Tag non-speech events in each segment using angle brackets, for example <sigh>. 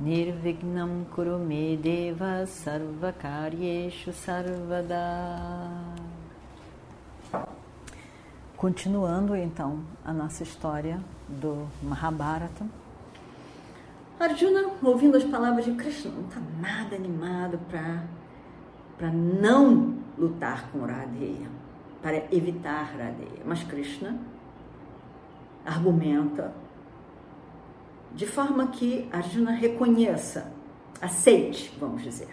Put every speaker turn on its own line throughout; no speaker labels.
Nirvignam Kurume Deva Sarvakaryeshu Sarvada Continuando então a nossa história do Mahabharata. Arjuna, ouvindo as palavras de Krishna, não está nada animado para não lutar com Radheya, para evitar Radheya. Mas Krishna argumenta de forma que Arjuna reconheça, aceite, vamos dizer.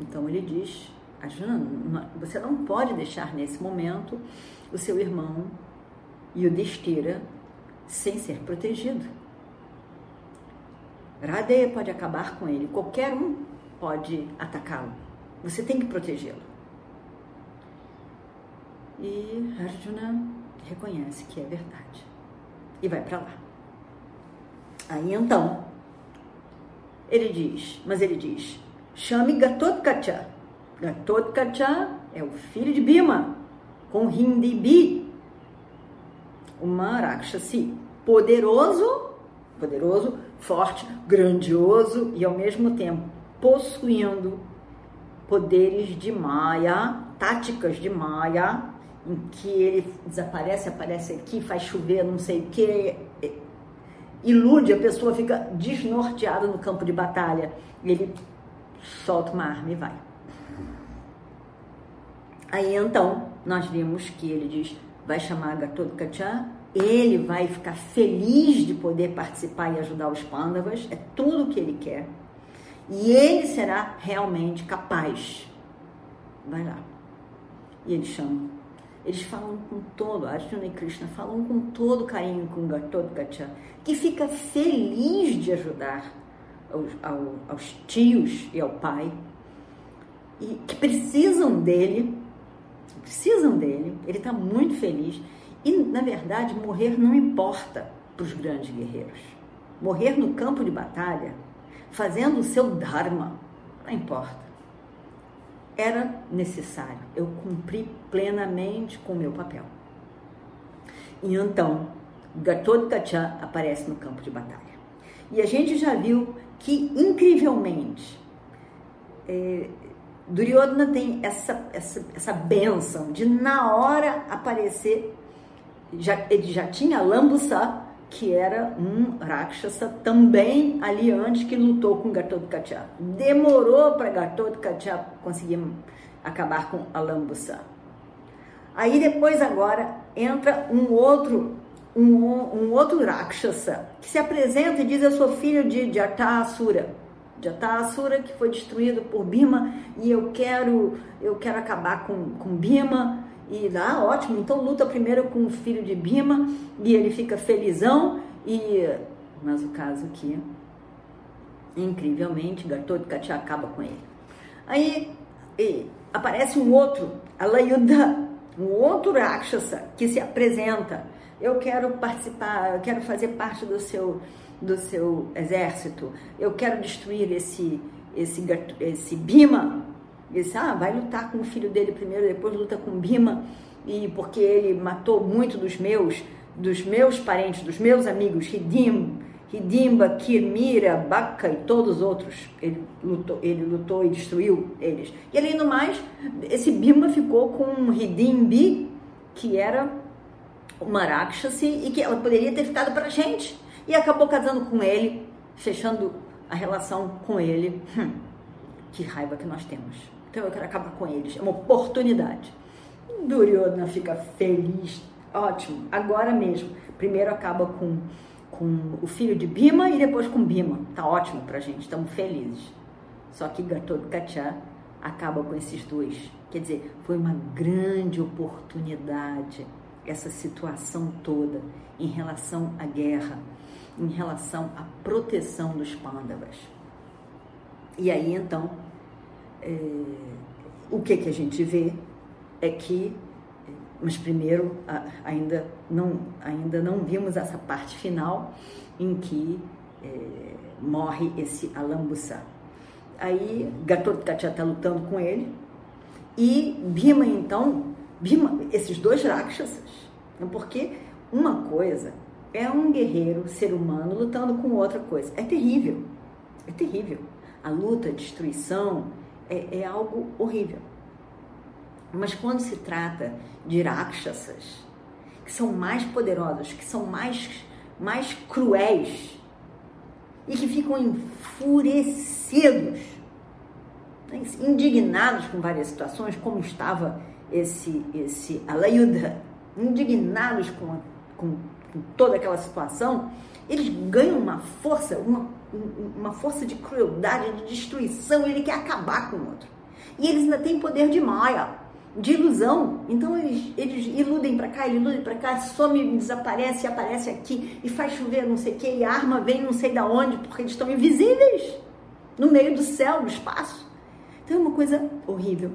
Então ele diz: Arjuna, você não pode deixar nesse momento o seu irmão Yudhishthira sem ser protegido. Radeya pode acabar com ele, qualquer um pode atacá-lo. Você tem que protegê-lo. E Arjuna reconhece que é verdade e vai para lá. Aí então, ele diz, mas ele diz, chame Gatotkacha. Gatotkacha é o filho de Bima, com Hindibi, uma Rakshasi, poderoso, poderoso, forte, grandioso e ao mesmo tempo possuindo poderes de Maya, táticas de Maya, em que ele desaparece, aparece aqui, faz chover, não sei o que, ilude, a pessoa fica desnorteada no campo de batalha. Ele solta uma arma e vai. Aí então, nós vimos que ele diz, vai chamar Gatotkacha, ele vai ficar feliz de poder participar e ajudar os Pandavas, é tudo o que ele quer. E ele será realmente capaz. Vai lá. E ele chama. Eles falam com todo, Arjuna e Krishna falam com todo carinho com Gatotkacha, que fica feliz de ajudar aos, aos tios e ao pai, e que precisam dele, precisam dele, ele está muito feliz. E, na verdade, morrer não importa para os grandes guerreiros. Morrer no campo de batalha, fazendo o seu dharma, não importa era necessário. Eu cumpri plenamente com o meu papel. E então, Gatotkacha aparece no campo de batalha. E a gente já viu que, incrivelmente, é, Duryodhana tem essa, essa, essa benção de, na hora, aparecer. Já, ele já tinha Lambusa, que era um Rakshasa também ali antes que lutou com Gatotkacha. Demorou para Gatotkacha conseguir acabar com Alambusa. Aí depois agora entra um outro um, um outro Rakshasa que se apresenta e diz eu sou filho de Jatasura. Jatasura que foi destruído por Bima e eu quero eu quero acabar com, com Bima e lá, ótimo, então luta primeiro com o filho de Bima e ele fica felizão. E, mas o caso aqui, incrivelmente, Gatotkacha acaba com ele. Aí aparece um outro, Alayuda, um outro Rakshasa que se apresenta. Eu quero participar, eu quero fazer parte do seu, do seu exército. Eu quero destruir esse, esse, esse Bima ele disse, ah, vai lutar com o filho dele primeiro, depois luta com Bima, e porque ele matou muito dos meus, dos meus parentes, dos meus amigos, Hidim, Hidimba, Kirmira, Baca e todos os outros. Ele lutou, ele lutou e destruiu eles. E além do mais, esse Bima ficou com Hidimbi, que era uma Rakshasi e que ela poderia ter ficado para gente. E acabou casando com ele, fechando a relação com ele. Hum, <laughs> que raiva que nós temos. Então eu quero acabar com eles. É uma oportunidade. Duryodhana fica feliz. Ótimo. Agora mesmo. Primeiro acaba com, com o filho de Bima e depois com Bima. Tá ótimo pra gente. Estamos felizes. Só que Gatotkacha acaba com esses dois. Quer dizer, foi uma grande oportunidade essa situação toda em relação à guerra, em relação à proteção dos Pandavas. E aí então, é, o que, que a gente vê é que, mas primeiro ainda não, ainda não vimos essa parte final em que é, morre esse Alambuçá. Aí Gatotkacha está lutando com ele e Bhima então, Bhima, esses dois Rakshasas, né, porque uma coisa é um guerreiro, ser humano, lutando com outra coisa. É terrível, é terrível. A luta, a destruição é, é algo horrível. Mas quando se trata de Rakshasas, que são mais poderosos, que são mais, mais cruéis e que ficam enfurecidos, né, indignados com várias situações, como estava esse, esse Alayudha, indignados com, com, com toda aquela situação, eles ganham uma força, uma, uma força de crueldade, de destruição, ele quer acabar com o outro. E eles ainda têm poder de Maya, de ilusão. Então eles, eles iludem para cá, iludem para cá, some, desaparece, aparece aqui e faz chover não sei o que, e a arma vem não sei da onde, porque eles estão invisíveis no meio do céu, do espaço. Então é uma coisa horrível.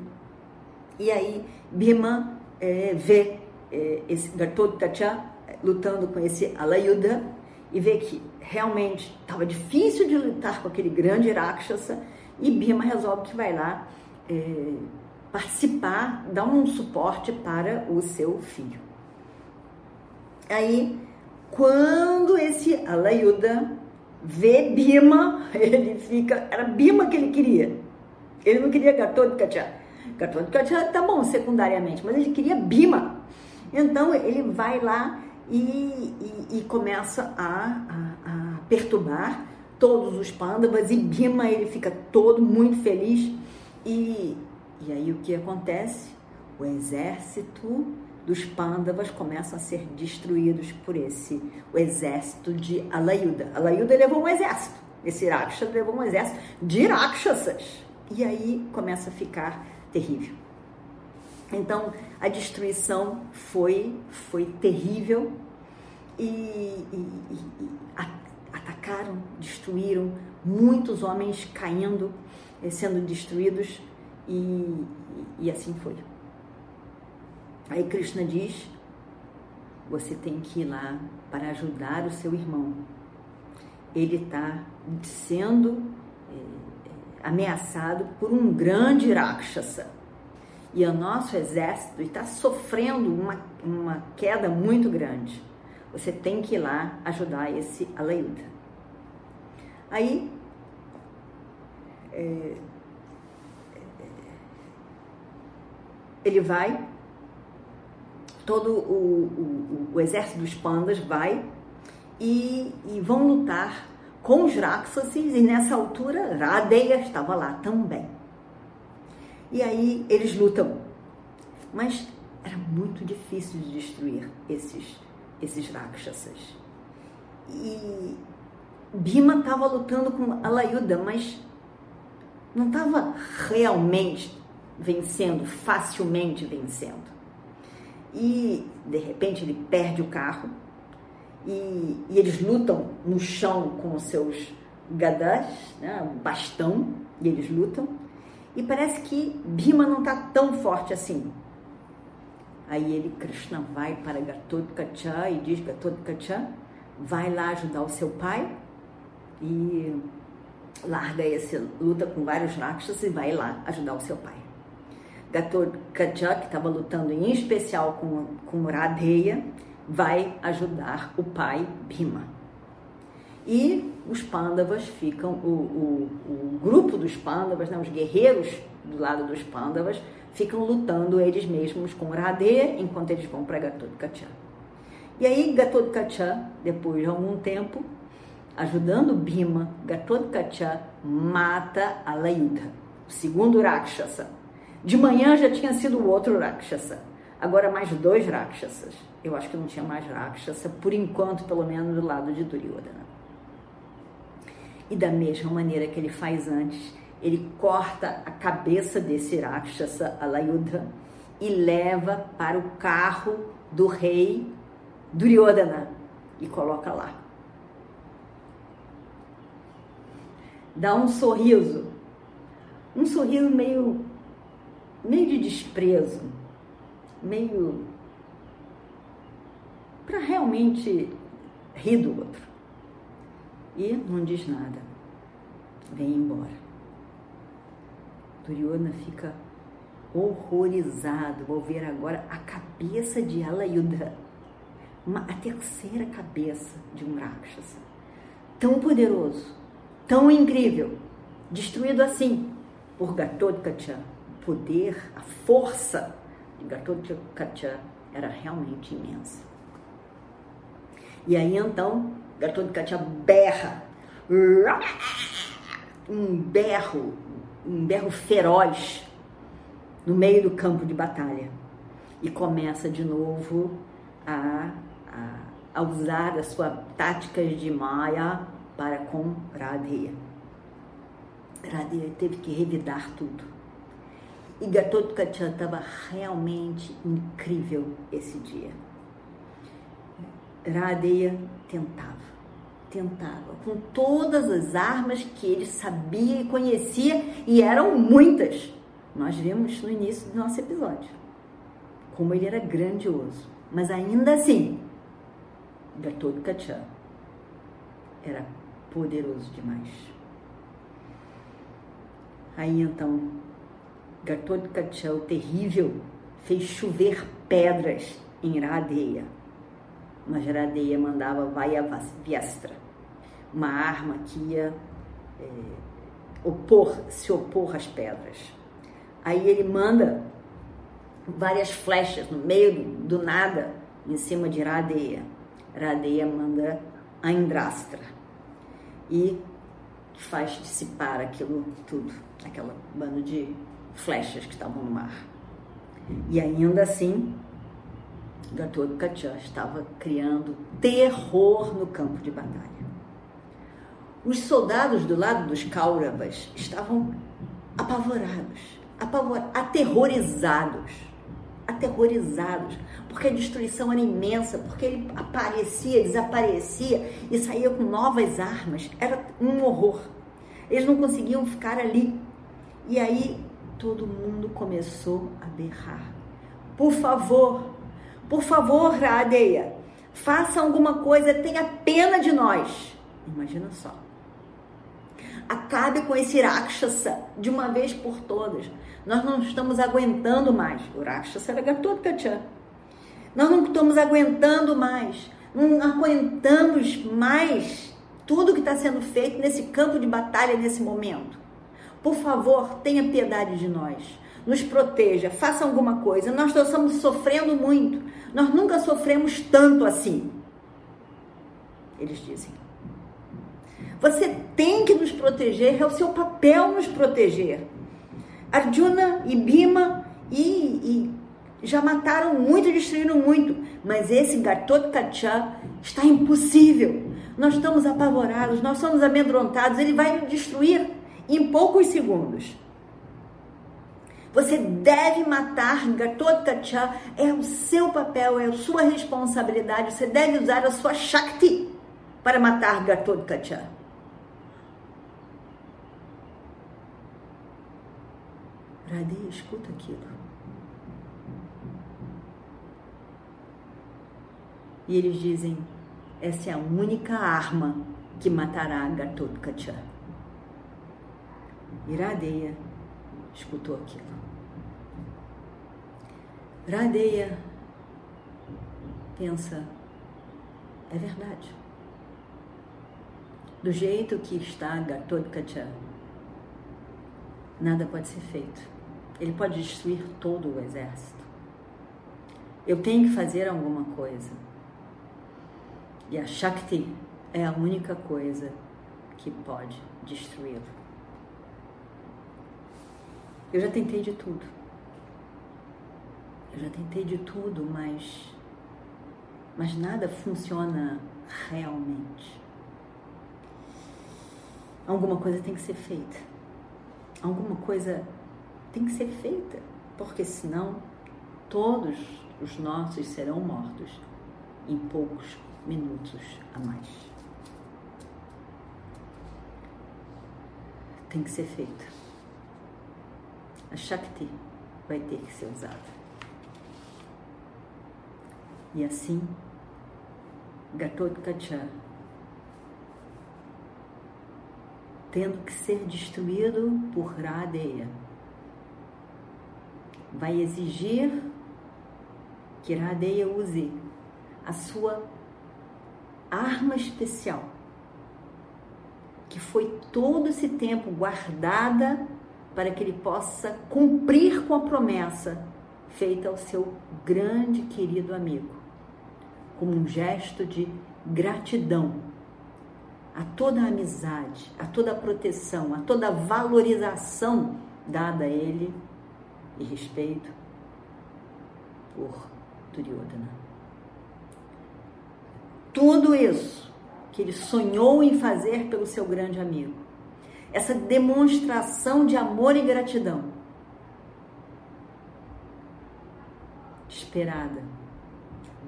E aí Bhima é, vê é, esse Gatotkacha lutando com esse Alayuda e vê que realmente estava difícil de lutar com aquele grande Rakshasa e Bhima resolve que vai lá é, participar, dar um suporte para o seu filho. Aí, quando esse Alayuda vê Bima, <laughs> ele fica. Era Bima que ele queria. Ele não queria Gatotkacha. Gatotkacha tá bom secundariamente, mas ele queria Bima. Então ele vai lá e, e, e começa a, a, a, perturbar todos os Pandavas e Bima ele fica todo muito feliz e e aí o que acontece? O exército dos Pandavas começam a ser destruídos por esse, o exército de Alayuda. Alayuda levou um exército, esse Rakshasa levou um exército de Rakshasas. E aí começa a ficar terrível. Então a destruição foi, foi terrível e, e, e atacaram, destruíram, muitos homens caindo, eh, sendo destruídos e, e assim foi. Aí Krishna diz: você tem que ir lá para ajudar o seu irmão. Ele está sendo é, ameaçado por um grande Rakshasa. E o nosso exército está sofrendo uma, uma queda muito grande. Você tem que ir lá ajudar esse Alayuda. Aí, é, ele vai, todo o, o, o exército dos pandas vai e, e, vão lutar com os Rakshasas e nessa altura Radeya estava lá também. E aí eles lutam, mas era muito difícil de destruir esses, esses Rakshasas. E Bima estava lutando com Alayuda, mas não estava realmente vencendo, facilmente vencendo. E de repente ele perde o carro e, e eles lutam no chão com os seus gadas, né, bastão, e eles lutam. E parece que Bhima não está tão forte assim. Aí ele, Krishna, vai para Gatotkacha e diz: Gatotkacha, vai lá ajudar o seu pai e larga essa luta com vários rakshas e vai lá ajudar o seu pai. Gatotkacha, que estava lutando em especial com, com Radheya, vai ajudar o pai Bhima. E os Pandavas ficam, o, o, o grupo dos Pandavas, né, os guerreiros do lado dos Pandavas, ficam lutando eles mesmos com Radheya enquanto eles vão para Gatotkacha. E aí Gatotkacha, depois de algum tempo, ajudando Bhima, Gatotkacha mata Alayudha, o segundo Rakshasa de manhã já tinha sido o outro Rakshasa. Agora mais dois Rakshasas. Eu acho que não tinha mais Rakshasa, por enquanto, pelo menos do lado de Duryodhana. E da mesma maneira que ele faz antes, ele corta a cabeça desse Rakshasa, Alayudha, e leva para o carro do rei Duryodhana e coloca lá. Dá um sorriso um sorriso meio, meio de desprezo, meio para realmente rir do outro. E não diz nada, vem embora. Duryodhana fica horrorizado ao ver agora a cabeça de Alayuda, uma, a terceira cabeça de um Rakshasa, tão poderoso, tão incrível, destruído assim por Gatotkacha. O poder, a força de Gatotkacha era realmente imensa. E aí então, Gatotkacha berra, um berro, um berro feroz no meio do campo de batalha e começa de novo a, a, a usar as suas táticas de Maya para com Radheya. Radheya teve que revidar tudo. E Gatotkacha estava realmente incrível esse dia. Radheya tentava, tentava, com todas as armas que ele sabia e conhecia, e eram muitas nós vimos no início do nosso episódio como ele era grandioso, mas ainda assim, Gatotkacha era poderoso demais. Aí então, Gatotkacha, o terrível, fez chover pedras em Radeia. Mas Radeia mandava Vayavastra, uma arma que ia é, opor, se opor às pedras. Aí ele manda várias flechas no meio do, do nada, em cima de Radeia. Radeia manda a Indrastra e faz dissipar aquilo tudo, aquela bando de flechas que estavam no mar. E ainda assim, Gatotkacha estava criando terror no campo de batalha. Os soldados do lado dos Kauravas estavam apavorados apavor, aterrorizados, aterrorizados, porque a destruição era imensa, porque ele aparecia, desaparecia e saía com novas armas, era um horror. Eles não conseguiam ficar ali. E aí todo mundo começou a berrar. Por favor, por favor, Radeia, faça alguma coisa, tenha pena de nós. Imagina só. Acabe com esse Rakshasa de uma vez por todas. Nós não estamos aguentando mais. O Rakshasa era Gatotkacha. Nós não estamos aguentando mais. Não aguentamos mais tudo que está sendo feito nesse campo de batalha nesse momento. Por favor, tenha piedade de nós. Nos proteja, faça alguma coisa. Nós estamos sofrendo muito. Nós nunca sofremos tanto assim. Eles dizem. Você tem que nos proteger, é o seu papel nos proteger. Arjuna e Bhima e, e já mataram muito, destruíram muito, mas esse Gatotkacha está impossível. Nós estamos apavorados, nós somos amedrontados, ele vai nos destruir em poucos segundos. Você deve matar Gatotkacha, é o seu papel, é a sua responsabilidade. Você deve usar a sua Shakti para matar Gatotkacha. Radhe escuta aquilo. E eles dizem: essa é a única arma que matará Gatotkacha. Iradeia escutou aquilo. Radeia pensa: é verdade. Do jeito que está Gatotkacha, nada pode ser feito ele pode destruir todo o exército. Eu tenho que fazer alguma coisa. E a Shakti é a única coisa que pode destruí-lo. Eu já tentei de tudo. Eu já tentei de tudo, mas mas nada funciona realmente. Alguma coisa tem que ser feita. Alguma coisa tem que ser feita, porque senão todos os nossos serão mortos em poucos minutos a mais. Tem que ser feita. a Shakti vai ter que ser usada. E assim, Gatotkacha, tendo que ser destruído por Radeya, vai exigir que Radeya use a sua arma especial, que foi todo esse tempo guardada para que ele possa cumprir com a promessa feita ao seu grande querido amigo, como um gesto de gratidão a toda a amizade, a toda a proteção, a toda a valorização dada a ele e respeito por Duryodhana. Tudo isso que ele sonhou em fazer pelo seu grande amigo, essa demonstração de amor e gratidão, esperada,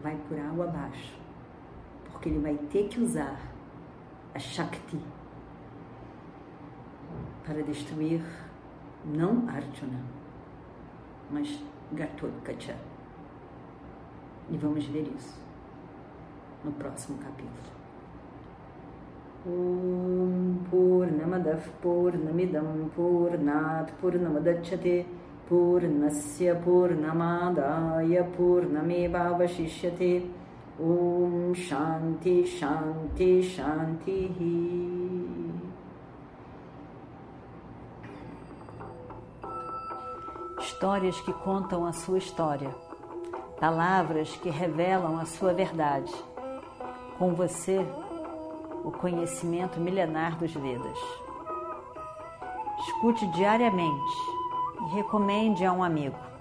vai por água abaixo, porque ele vai ter que usar a Shakti para destruir não Arjuna, mas Gatotkacha. E vamos ver isso no próximo capítulo. Om Purnamadav Purnamidam Purnat Purnamadachyate Purnasya Purnamadaya Purnamevavashishyate Om Shanti Shanti Shanti Histórias que contam a sua história, palavras que revelam a sua verdade. Com você, o conhecimento milenar dos Vedas. Escute diariamente recomende a um amigo.